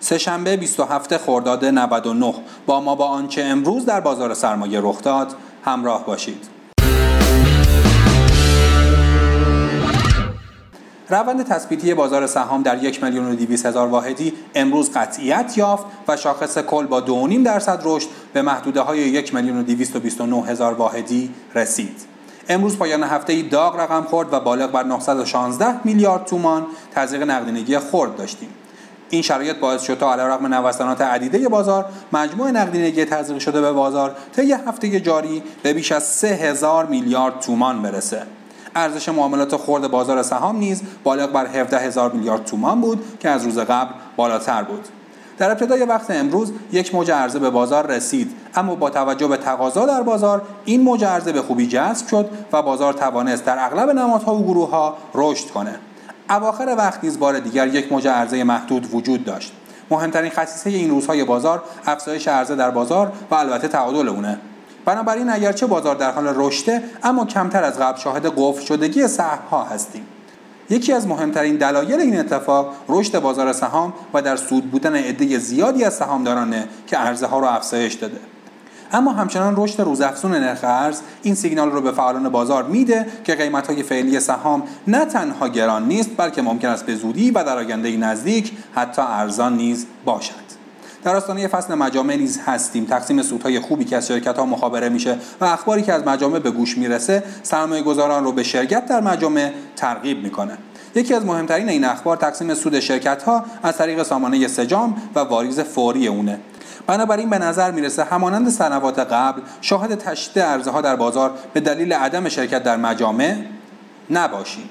سهشنبه 27 خرداد 99 با ما با آنچه امروز در بازار سرمایه رخ داد همراه باشید. روند تثبیتی بازار سهام در یک میلیون و هزار واحدی امروز قطعیت یافت و شاخص کل با 2.5 درصد رشد به محدوده های یک میلیون و هزار واحدی رسید. امروز پایان هفته داغ رقم خورد و بالغ بر 916 میلیارد تومان تزریق نقدینگی خرد داشتیم. این شرایط باعث شد تا علیرغم نوسانات عدیده بازار مجموع نقدینگی تزریق شده به بازار طی هفته جاری به بیش از 3000 میلیارد تومان برسه. ارزش معاملات خرد بازار سهام نیز بالغ بر 17 هزار میلیارد تومان بود که از روز قبل بالاتر بود. در ابتدای وقت امروز یک موج عرضه به بازار رسید اما با توجه به تقاضا در بازار این موج عرضه به خوبی جذب شد و بازار توانست در اغلب نمادها و گروه ها رشد کنه. اواخر وقت نیز بار دیگر یک موج عرضه محدود وجود داشت. مهمترین خصیصه این روزهای بازار افزایش عرضه در بازار و البته تعادل اونه. بنابراین اگرچه بازار در حال رشده اما کمتر از قبل شاهد قفل شدگی ها هستیم. یکی از مهمترین دلایل این اتفاق رشد بازار سهام و در سود بودن عده زیادی از سهامدارانه که عرضه ها را افزایش داده. اما همچنان رشد روزافزون نرخ ارز این سیگنال رو به فعالان بازار میده که قیمت های فعلی سهام نه تنها گران نیست بلکه ممکن است به زودی و در آینده نزدیک حتی ارزان نیز باشد. در آستانه فصل مجامع نیز هستیم. تقسیم سودهای خوبی که از شرکت ها مخابره میشه و اخباری که از مجامع به گوش می‌رسه سرمایه گذاران رو به شرکت در مجامع ترغیب می‌کنه. یکی از مهمترین این اخبار تقسیم سود شرکت ها از طریق سامانه سجام و واریز فوری اونه. بنابراین به نظر می‌رسه همانند سنوات قبل شاهد تشدید عرضه ها در بازار به دلیل عدم شرکت در مجامع نباشیم.